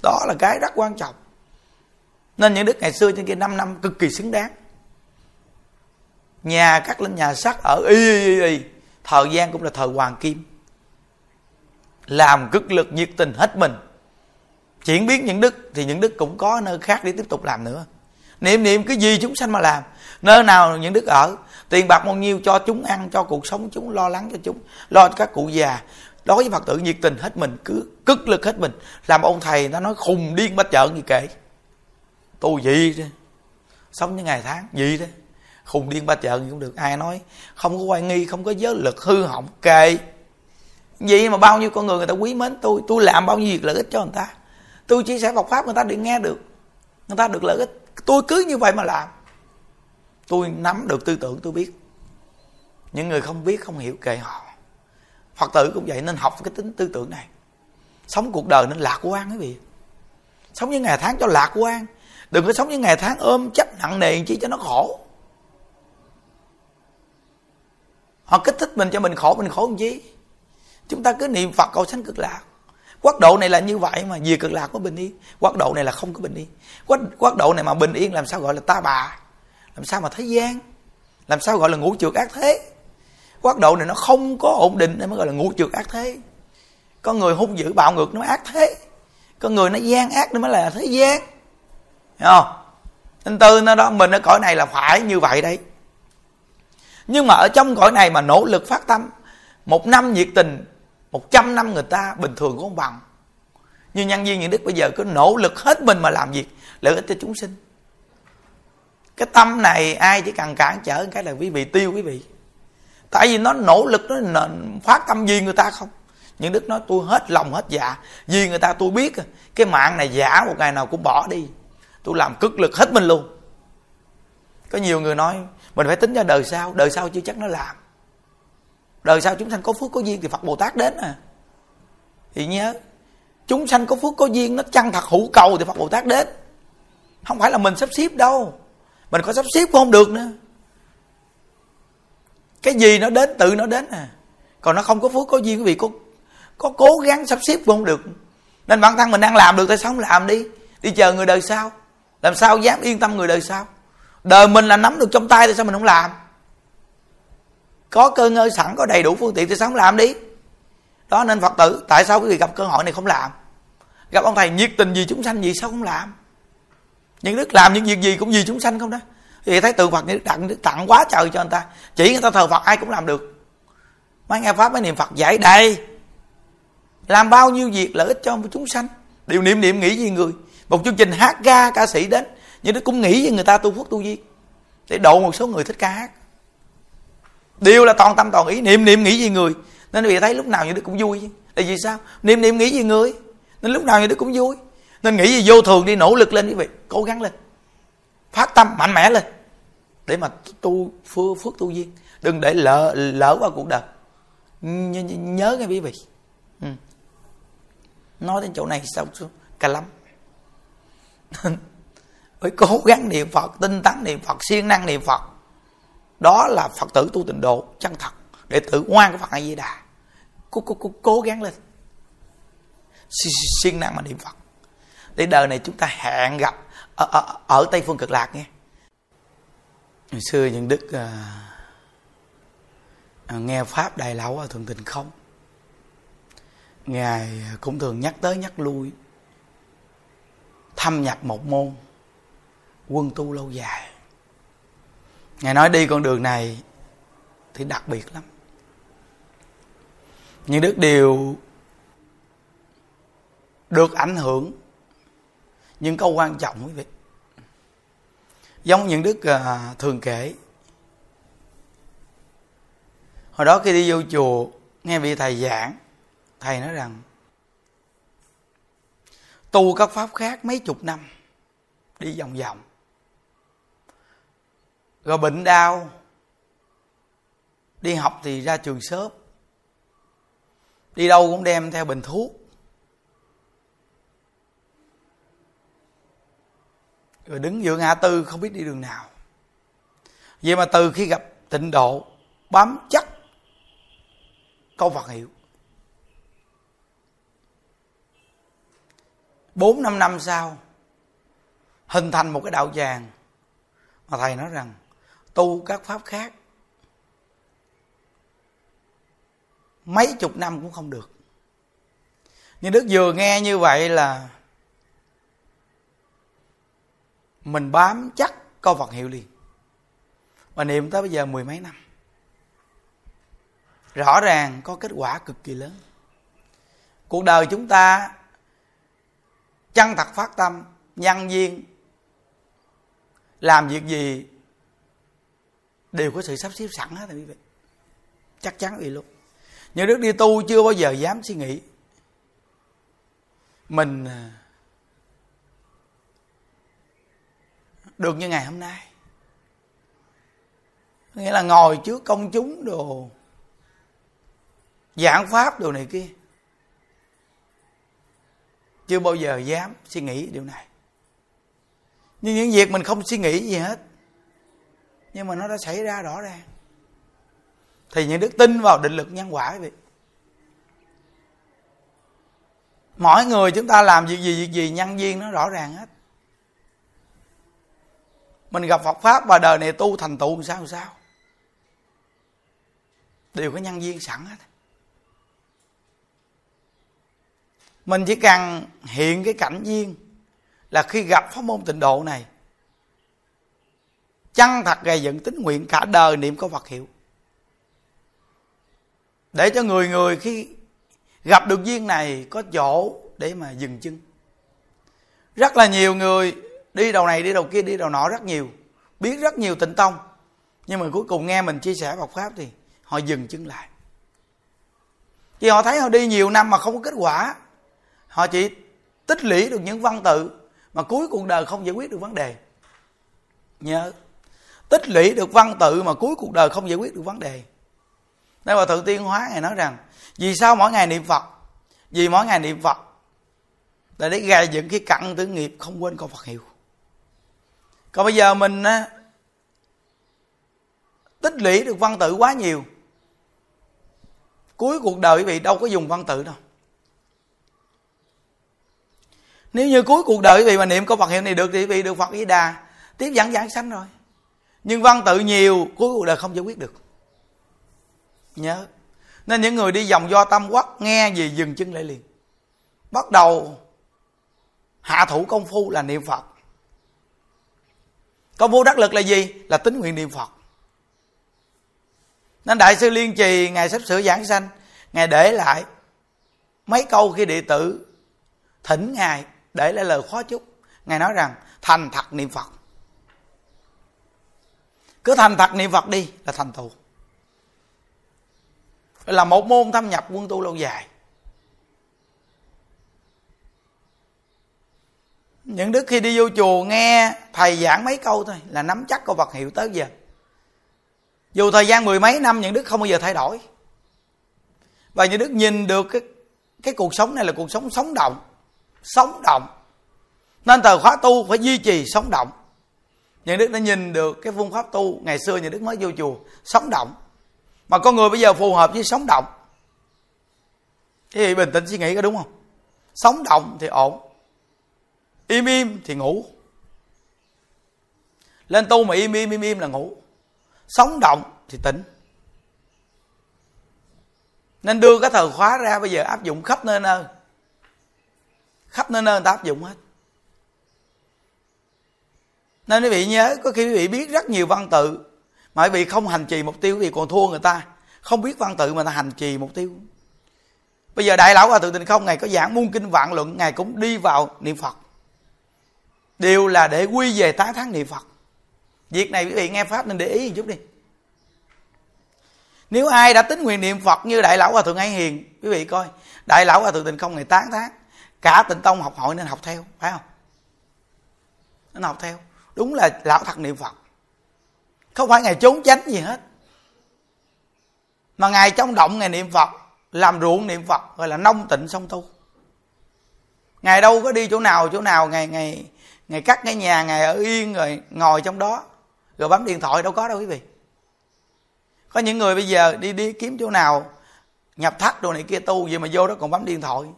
đó là cái rất quan trọng. Nên những đức ngày xưa trên kia 5 năm cực kỳ xứng đáng. Nhà cắt lên nhà sắt ở y y y thời gian cũng là thời hoàng kim. Làm cực lực nhiệt tình hết mình. Chuyển biến những đức thì những đức cũng có nơi khác để tiếp tục làm nữa. Niệm niệm cái gì chúng sanh mà làm, nơi nào những đức ở, tiền bạc bao nhiêu cho chúng ăn, cho cuộc sống chúng, lo lắng cho chúng, lo cho các cụ già. Đối với phật tử nhiệt tình hết mình, cứ cực lực hết mình. Làm ông thầy nó nói khùng điên bách trợn gì kệ tu gì đó sống những ngày tháng gì đó khùng điên ba chợ cũng được. Ai nói, không có hoài nghi, không có giới lực hư hỏng, kệ. Vậy mà bao nhiêu con người người ta quý mến tôi tôi làm bao nhiêu việc lợi ích cho người ta. Tôi chia sẻ Phật pháp người ta được nghe được, người ta được lợi ích. Tôi cứ như vậy mà làm. Tôi nắm được tư tưởng tôi biết. Những người không biết, không hiểu, kệ họ. Phật tử cũng vậy, nên học cái tính tư tưởng này. Sống cuộc đời nên lạc quan quý vị. Sống những ngày tháng cho lạc quan. Đừng có sống những ngày tháng ôm chấp nặng nề chi cho nó khổ. Họ kích thích mình cho mình khổ mình khổ làm chi chúng ta cứ niệm phật cầu sanh cực lạc. Quốc độ này là như vậy mà về cực lạc có bình yên. Quốc độ này là không có bình yên. Quốc, quốc độ này mà bình yên làm sao gọi là ta bà? Làm sao mà thế gian? Làm sao gọi là ngũ trượt ác thế? Quốc độ này nó không có ổn định nên mới gọi là ngũ trượt ác thế. Có người hung dữ bạo ngược nó ác thế. Có người nó gian ác nó mới là thế gian. Hiểu không? Nên tư nó đó mình ở cõi này là phải như vậy đấy nhưng mà ở trong cõi này mà nỗ lực phát tâm, một năm nhiệt tình, một trăm năm người ta bình thường cũng không bằng. Như nhân viên những đức bây giờ cứ nỗ lực hết mình mà làm việc, lợi ích cho chúng sinh. Cái tâm này ai chỉ cần cản trở cái là quý vị tiêu quý vị. Tại vì nó nỗ lực, nó phát tâm gì người ta không? Những đức nói, tôi hết lòng hết dạ vì người ta tôi biết à, cái mạng này giả một ngày nào cũng bỏ đi. Tôi làm cực lực hết mình luôn. Có nhiều người nói mình phải tính ra đời sau đời sau chưa chắc nó làm. Đời sau chúng sanh có phước có duyên thì phật bồ tát đến à. Thì nhớ, chúng sanh có phước có duyên nó chăng thật hữu cầu thì phật bồ tát đến. Không phải là mình sắp xếp đâu. Mình có sắp xếp cũng không được nữa. Cái gì nó đến, tự nó đến à. Còn nó không có phước có duyên, quý vị có có cố gắng sắp xếp cũng không được. Nên bản thân mình đang làm được tại sao không làm đi? Đi chờ người đời sau. Làm sao dám yên tâm người đời sau? Đời mình là nắm được trong tay thì sao mình không làm? Có cơ ngơi sẵn, có đầy đủ phương tiện thì sao không làm đi? Đó, nên phật tử, tại sao quý vị gặp cơ hội này không làm? Gặp ông thầy, nhiệt tình gì chúng sanh gì sao không làm? Những đức làm những việc gì cũng vì chúng sanh không đó? Thì thấy tượng phật như tặng tặng quá trời cho người ta. Chỉ người ta thờ phật, ai cũng làm được. Mấy nghe pháp mấy niệm phật giải đầy làm bao nhiêu việc lợi ích cho chúng sanh? Điều niệm niệm nghĩ gì người? Một chương trình hát ga ca sĩ đến nhưng nó cũng nghĩ với người ta tu phước tu duyên. Để độ một số người thích ca hát. Đều là toàn tâm toàn ý niệm niệm nghĩ gì người. Nên vì thấy lúc nào như đức cũng vui là vì sao? Niệm niệm nghĩ gì người. Nên lúc nào như đức cũng vui. Nên nghĩ gì vô thường đi nỗ lực lên quý vị. Cố gắng lên. Phát tâm mạnh mẽ lên. Để mà tu phước, phước tu duyên. Đừng để lỡ lỡ qua cuộc đời. Nhớ, nhớ nghe quý vị. Ừ. nói đến chỗ này sao cà lắm. phải cố gắng niệm phật tinh tấn niệm phật siêng năng niệm phật. Đó là phật tử tu tịnh độ chân thật để tự ngoan của phật a di đà cố, cố, cố, cố gắng lên. Siêng năng mà niệm phật. Để đời này chúng ta hẹn gặp ở, ở, ở tây phương cực lạc nghe ngày xưa những đức à, à, nghe pháp đại lão ở thượng tình không? Ngài cũng thường nhắc tới nhắc lui thâm nhập một môn quân tu lâu dài. Ngài nói đi con đường này thì đặc biệt lắm. Những đức đều được ảnh hưởng những câu quan trọng quý vị. Giống những đức à, thường kể. Hồi đó khi đi vô chùa, nghe vị thầy giảng, thầy nói rằng, tu các pháp khác mấy chục năm, đi vòng vòng rồi bệnh đau. Đi học thì ra trường sớm. Đi đâu cũng đem theo bình thuốc. Rồi đứng giữa ngã tư không biết đi đường nào. Vậy mà từ khi gặp tịnh độ, bám chắc câu Phật hiệu. Bốn năm năm sau, hình thành một cái đạo tràng mà thầy nói rằng tu các pháp khác. Mấy chục năm cũng không được. Nhưng đức vừa nghe như vậy là mình bám chắc câu Phật hiệu liền. Và niệm tới bây giờ mười mấy năm. Rõ ràng có kết quả cực kỳ lớn. Cuộc đời chúng ta chân thật phát tâm, nhân duyên, làm việc gì đều có sự sắp xếp sẵn hết quý vị. Chắc chắn vậy luôn. Nhưng đức đi tu chưa bao giờ dám suy nghĩ. Mình à, được như ngày hôm nay. Nghĩa là ngồi trước công chúng đồ, giảng pháp đồ này kia. Chưa bao giờ dám suy nghĩ điều này. Nhưng những việc mình không suy nghĩ gì hết nhưng mà nó đã xảy ra rõ ràng. Thì những đức tin vào định lực nhân quả vậy mỗi người chúng ta làm việc gì việc gì, nhân viên nó rõ ràng hết. Mình gặp Phật pháp và đời này tu thành tựu làm sao làm sao? Đều có nhân viên sẵn hết. Mình chỉ cần hiện cái cảnh duyên là khi gặp pháp môn tịnh độ này chăng thật gây dựng tính nguyện cả đời niệm có Phật hiệu? Để cho người người khi gặp được duyên này có chỗ để mà dừng chân. Rất là nhiều người đi đầu này, đi đầu kia, đi đầu nọ rất nhiều, biết rất nhiều tịnh tông. Nhưng mà cuối cùng nghe mình chia sẻ Phật pháp thì họ dừng chân lại. Vì họ thấy họ đi nhiều năm mà không có kết quả. Họ chỉ tích lũy được những văn tự mà cuối cuộc đời không giải quyết được vấn đề. Nhớ tích lũy được văn tự mà cuối cuộc đời không giải quyết được vấn đề. Nên mà thượng tiên hóa ngài nói rằng vì sao mỗi ngày niệm phật? Vì mỗi ngày niệm phật là để gây dựng cái cặn tử nghiệp không quên câu phật hiệu. Còn bây giờ mình á, tích lũy được văn tự quá nhiều cuối cuộc đời quý vị đâu có dùng văn tự đâu. Nếu như cuối cuộc đời quý vị mà niệm câu Phật hiệu này được thì quý vị được Phật Di Đà tiếp dẫn giảng sanh rồi nhưng văn tự nhiều, cuối cuộc đời không giải quyết được. Nhớ. Nên những người đi vòng do tâm quắc nghe gì dừng chân lại liền. Bắt đầu hạ thủ công phu là niệm phật. Công phu đắc lực là gì? Là tính nguyện niệm phật. Nên đại sư liên trì, ngài sắp sửa giảng sanh, ngài để lại mấy câu khi đệ tử thỉnh ngài để lại lời khó chúc. Ngài nói rằng, thành thật niệm phật cứ thành thật niệm phật đi là thành tựu. Là một môn thâm nhập quân tu lâu dài. Những đức khi đi vô chùa nghe thầy giảng mấy câu thôi là nắm chắc câu vật hiệu tới giờ. Dù thời gian mười mấy năm, những đức không bao giờ thay đổi. Và những đức nhìn được cái cái cuộc sống này là cuộc sống sống động. Sống động. Nên thời khóa tu phải duy trì sống động nhà đức đã nhìn được cái phương pháp tu ngày xưa nhà đức mới vô chùa, sống động. Mà con người bây giờ phù hợp với sống động. Thì bình tĩnh suy nghĩ có đúng không? Sống động thì ổn, im im thì ngủ. Lên tu mà im im im im là ngủ. Sống động thì tỉnh. Nên đưa cái thời khóa ra bây giờ áp dụng khắp nơi nơi. Khắp nơi nơi người ta áp dụng hết nên quý vị nhớ, có khi quý vị biết rất nhiều văn tự, mà quý vị không hành trì mục tiêu, quý vị còn thua người ta. Không biết văn tự mà ta hành trì mục tiêu. Bây giờ đại lão hòa thượng tình không ngày có giảng muôn kinh vạn luận, ngài cũng đi vào niệm phật. Đều là để quy về tái thắng niệm phật. Việc này quý vị nghe pháp nên để ý một chút đi. Nếu ai đã tính nguyện niệm phật như đại lão hòa thượng hay hiền, quý vị coi, đại lão hòa thượng tình không ngày tán thán. Cả tịnh tông học hội nên học theo, phải không? Nên học theo đúng là lão thật niệm phật. Không phải ngày trốn tránh gì hết. Mà ngày trong động ngày niệm phật, làm ruộng niệm phật, gọi là nông tịnh song tu. Ngày đâu có đi chỗ nào chỗ nào, ngày ngày ngày cắt cái nhà, ngày ở yên rồi ngồi trong đó. Rồi bấm điện thoại, đâu có đâu quý vị. Có những người bây giờ đi đi kiếm chỗ nào, nhập thắt đồ này kia tu gì mà vô đó còn bấm điện thoại.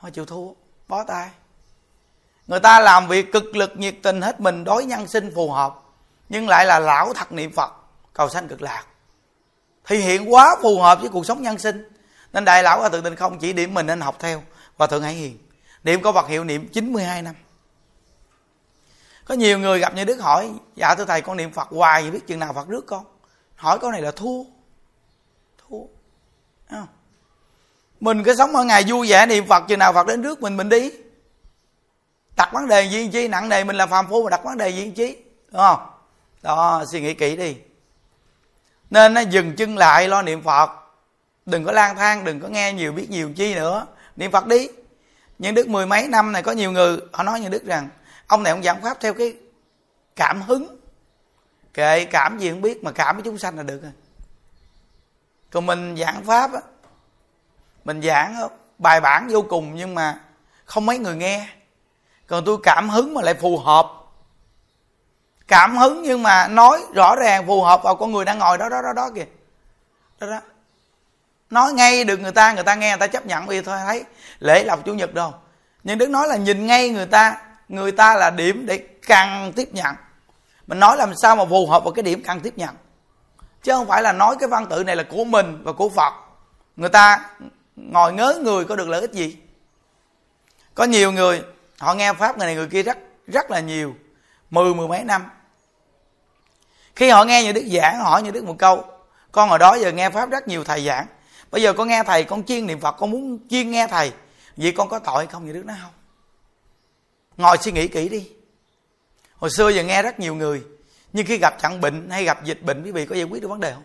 Thôi chịu thua, bó tay người ta làm việc cực lực nhiệt tình hết mình, đối nhân sinh phù hợp, nhưng lại là lão thật niệm phật, cầu sanh cực lạc. Thì hiện quá phù hợp với cuộc sống nhân sinh, nên đại lão ở thượng tình không chỉ điểm mình nên học theo, và thượng hải hiền niệm có vật hiệu niệm 92 năm. Có nhiều người gặp như đức hỏi dạ thưa thầy, con niệm phật hoài biết chừng nào phật rước con? Hỏi câu này là thua. Thua. Không? mình cứ sống ở ngày vui vẻ niệm phật, chừng nào phật đến rước mình mình đi đặt vấn đề gì chi? Nặng nề mình là phàm phu mà đặt vấn đề gì chi? Đúng không? Đó, suy nghĩ kỹ đi. Nên nó dừng chân lại lo niệm phật. Đừng có lang thang, đừng có nghe nhiều biết nhiều chi nữa. Niệm phật đi. Nhưng đức mười mấy năm này có nhiều người, họ nói như đức rằng, ông này ông giảng pháp theo cái cảm hứng. Kệ cảm gì không biết, mà cảm với chúng sanh là được rồi. Còn mình giảng pháp á, mình giảng bài bản vô cùng nhưng mà không mấy người nghe còn tôi cảm hứng mà lại phù hợp. Cảm hứng nhưng mà nói rõ ràng phù hợp vào con người đang ngồi đó đó đó đó kìa. Đó đó. Nói ngay được người ta người ta nghe, người ta chấp nhận vì thôi, thấy lễ lọc chủ nhật đâu. Nhưng đức nói là nhìn ngay người ta người ta là điểm để càng tiếp nhận. Mình nói làm sao mà phù hợp vào cái điểm càng tiếp nhận. Chứ không phải là nói cái văn tự này là của mình và của phật. Người ta ngồi ngớ người có được lợi ích gì? Có nhiều người họ nghe pháp người này người kia rất rất là nhiều, mười mười mấy năm. Khi họ nghe như đức giảng hỏi như đức một câu, con hồi đó giờ nghe pháp rất nhiều thầy giảng, bây giờ con nghe thầy, con chuyên niệm phật, con muốn chuyên nghe thầy, vậy con có tội không? Như đức nói không. Ngồi suy nghĩ kỹ đi. Hồi xưa giờ nghe rất nhiều người, nhưng khi gặp chặn bệnh hay gặp dịch bệnh, quý vị có giải quyết được vấn đề không?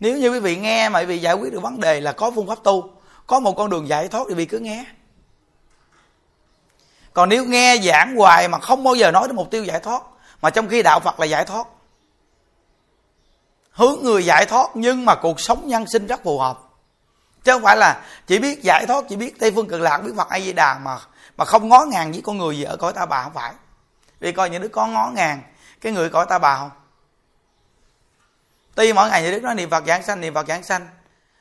Nếu như quý vị nghe mà quý vị giải quyết được vấn đề là có phương pháp tu, có một con đường giải thoát thì quý vị cứ nghe còn nếu nghe giảng hoài mà không bao giờ nói đến mục tiêu giải thoát, mà trong khi đạo phật là giải thoát, hướng người giải thoát nhưng mà cuộc sống nhân sinh rất phù hợp. Chứ không phải là chỉ biết giải thoát, chỉ biết tây phương cực lạc, biết phật a di đà mà mà không ngó ngàng với con người gì ở cõi ta bà không phải. Vì coi những đứa con ngó ngàng, cái người cõi ta bà không? Tuy mỗi ngày những đức nói niệm phật giảng sanh, niệm phật giảng sanh,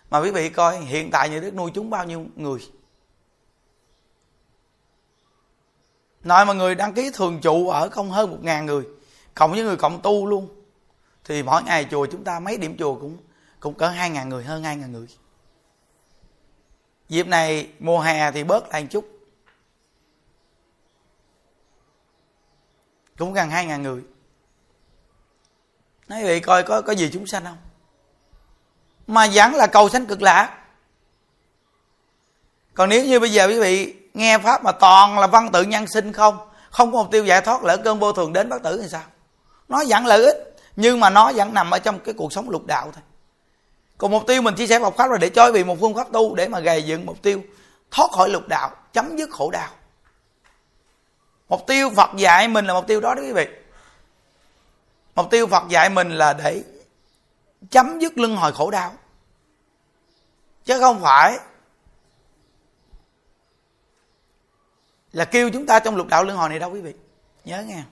mà quý vị coi hiện tại những đức nuôi chúng bao nhiêu người? Nói mà người đăng ký thường trụ ở không hơn một ngàn người, cộng với người cộng tu luôn. Thì mỗi ngày chùa chúng ta mấy điểm chùa cũng cũng cỡ hai ngàn người hơn hai ngàn người. Dịp này mùa hè thì bớt lại một chút. Cũng gần hai ngàn người. Nói vậy coi có có gì chúng sanh không? Mà vẫn là cầu sanh cực lạc. Còn nếu như bây giờ quý vị nghe pháp mà toàn là văn tự nhân sinh không? Không có mục tiêu giải thoát lỡ cơn vô thường đến bất tử thì sao? Nó vẫn lợi ích, nhưng mà nó vẫn nằm ở trong cái cuộc sống lục đạo thôi. Còn mục tiêu mình chia sẻ Phật pháp là để cho vì một phương pháp tu để mà gầy dựng mục tiêu thoát khỏi lục đạo, chấm dứt khổ đau. Mục tiêu Phật dạy mình là mục tiêu đó đó quý vị. Mục tiêu Phật dạy mình là để chấm dứt lưng hồi khổ đau. Chứ không phải là kêu chúng ta trong lục đạo luân hồi này đâu quý vị. Nhớ nghe.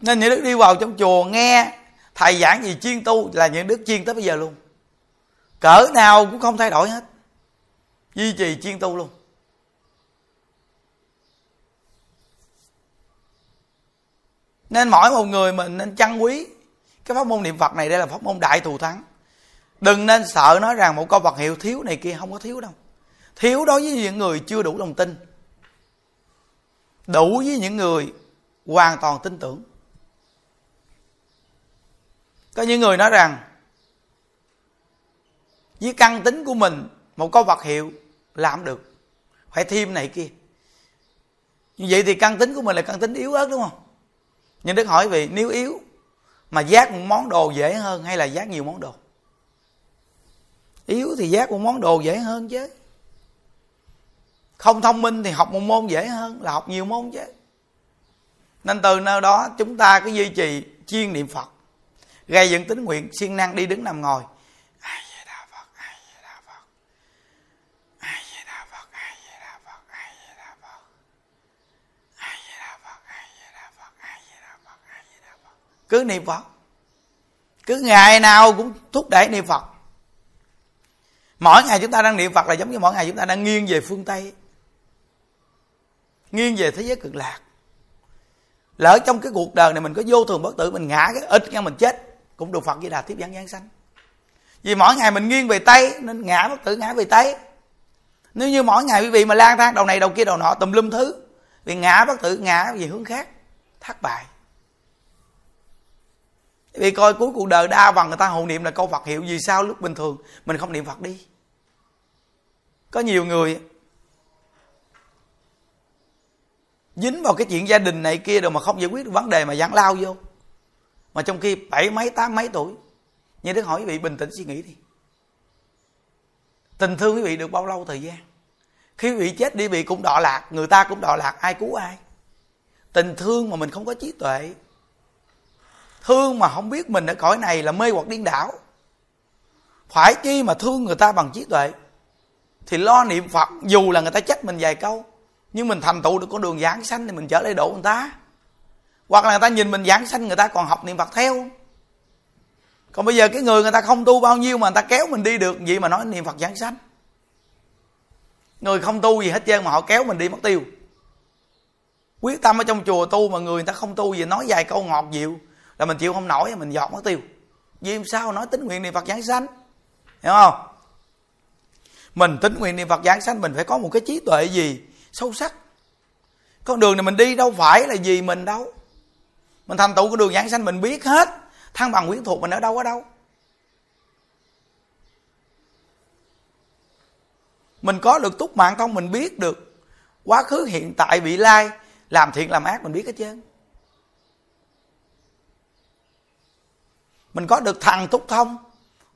Nên những đức đi vào trong chùa nghe thầy giảng gì chuyên tu là những đức chuyên tới bây giờ luôn. Cỡ nào cũng không thay đổi hết. Duy trì chuyên tu luôn. Nên mỗi một người mình nên trân quý cái pháp môn niệm phật này, đây là pháp môn đại thù thắng. Đừng nên sợ nói rằng một câu vật hiệu thiếu này kia không có thiếu đâu thiếu đối với những người chưa đủ lòng tin. Đủ với những người hoàn toàn tin tưởng. Có những người nói rằng, với căn tính của mình, một câu vật hiệu làm được. Phải thêm này kia. Như vậy thì căn tính của mình là căn tính yếu ớt, đúng không? Nhưng đức hỏi vì nếu yếu mà giác một món đồ dễ hơn hay là giác nhiều món đồ? Yếu thì giác một món đồ dễ hơn chứ không thông minh thì học một môn dễ hơn là học nhiều môn chứ. Nên từ nơi đó chúng ta cứ duy trì chuyên niệm phật, gây dựng tính nguyện, siêng năng đi đứng nằm ngồi. Cứ niệm phật. Cứ ngày nào cũng thúc đẩy niệm phật. Mỗi ngày chúng ta đang niệm phật là giống như mỗi ngày chúng ta đang nghiêng về phương tây nghiêng về thế giới cực lạc. Lỡ trong cái cuộc đời này mình có vô thường bất tử, mình ngã cái ít nghe mình chết, cũng được phật di đà tiếp dẫn giáng sanh. Vì mỗi ngày mình nghiêng về tây, nên ngã bất tử, ngã về tây. Nếu như mỗi ngày quý vị mà lang thang, đầu này, đầu kia, đầu nọ, tùm lum thứ, vì ngã bất tử, ngã về hướng khác, thất bại. Vì coi cuối cuộc đời đa bằng người ta hộ niệm là câu Phật hiệu, vì sao lúc bình thường mình không niệm Phật đi? Có nhiều người dính vào cái chuyện gia đình này kia rồi mà không giải quyết được vấn đề mà dán lao vô. Mà trong khi bảy mấy, tám mấy tuổi, như đức hỏi quý vị bình tĩnh suy nghĩ đi. Tình thương quý vị được bao lâu thời gian? Khi quý vị chết đi bị cũng đọa lạc, người ta cũng đọa lạc, ai cứu ai? Tình thương mà mình không có trí tuệ. Thương mà không biết mình ở cõi này là mê hoặc điên đảo. Phải chi mà thương người ta bằng trí tuệ? Thì lo niệm phật, dù là người ta trách mình vài câu nhưng mình thành tựu được con đường giảng sanh thì mình trở lại độ người ta. Hoặc là người ta nhìn mình giảng sanh, người ta còn học niệm phật theo. Còn bây giờ cái người người ta không tu bao nhiêu mà người ta kéo mình đi được gì mà nói niệm phật giảng sanh. Người không tu gì hết trơn mà họ kéo mình đi mất tiêu. Quyết tâm ở trong chùa tu mà người người ta không tu gì, nói vài câu ngọt dịu là mình chịu không nổi, mình dọn mất tiêu. Vì sao? Nói tính nguyện niệm phật giảng sanh. Hiểu không? Mình tính nguyện niệm phật giảng sanh, mình phải có một cái trí tuệ gì? Sâu sắc. Con đường này mình đi đâu phải là gì mình đâu. Mình thành tựu con đường giảng sanh mình biết hết. Thăng bằng quyến thuộc mình ở đâu ở đâu. Mình có được túc mạng thông mình biết được. Quá khứ, hiện tại, vị lai, làm thiện, làm ác mình biết hết trơn. Mình có được thằng túc thông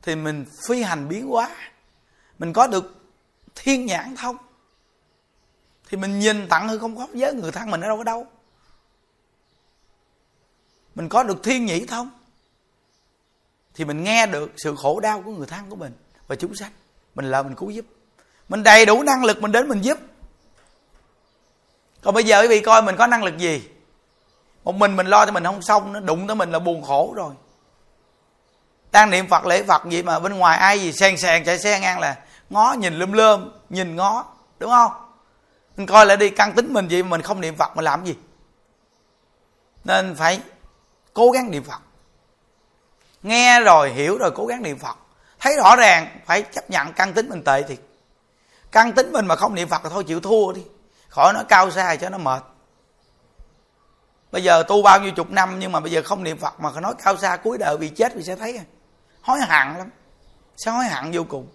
thì mình phi hành biến hóa. Mình có được thiên nhãn thông thì mình nhìn tặng hư không pháp giới người thân mình ở đâu ở đâu. Mình có được thiên nhĩ thông thì mình nghe được sự khổ đau của người thân của mình và chúng sanh. Mình là mình cứu giúp. Mình đầy đủ năng lực mình đến mình giúp. Còn bây giờ quý vị coi mình có năng lực gì? Một mình mình lo cho mình không xong, nó đụng tới mình là buồn khổ rồi. Đang niệm phật, lễ phật gì mà bên ngoài ai gì sen sèn chạy xe ngang là ngó, nhìn lum lơm nhìn ngó, đúng không? Mình coi lại đi căn tính mình gì mình không niệm phật mình làm gì? Nên phải cố gắng niệm phật. Nghe rồi, hiểu rồi, cố gắng niệm phật. Thấy rõ ràng, phải chấp nhận căn tính mình tệ thì căn tính mình mà không niệm phật thì thôi chịu thua đi. Khỏi nói cao xa cho nó mệt. Bây giờ tu bao nhiêu chục năm nhưng mà bây giờ không niệm phật mà nói cao xa, cuối đời bị chết thì sẽ thấy à. hối hận lắm. Sẽ hối hận vô cùng.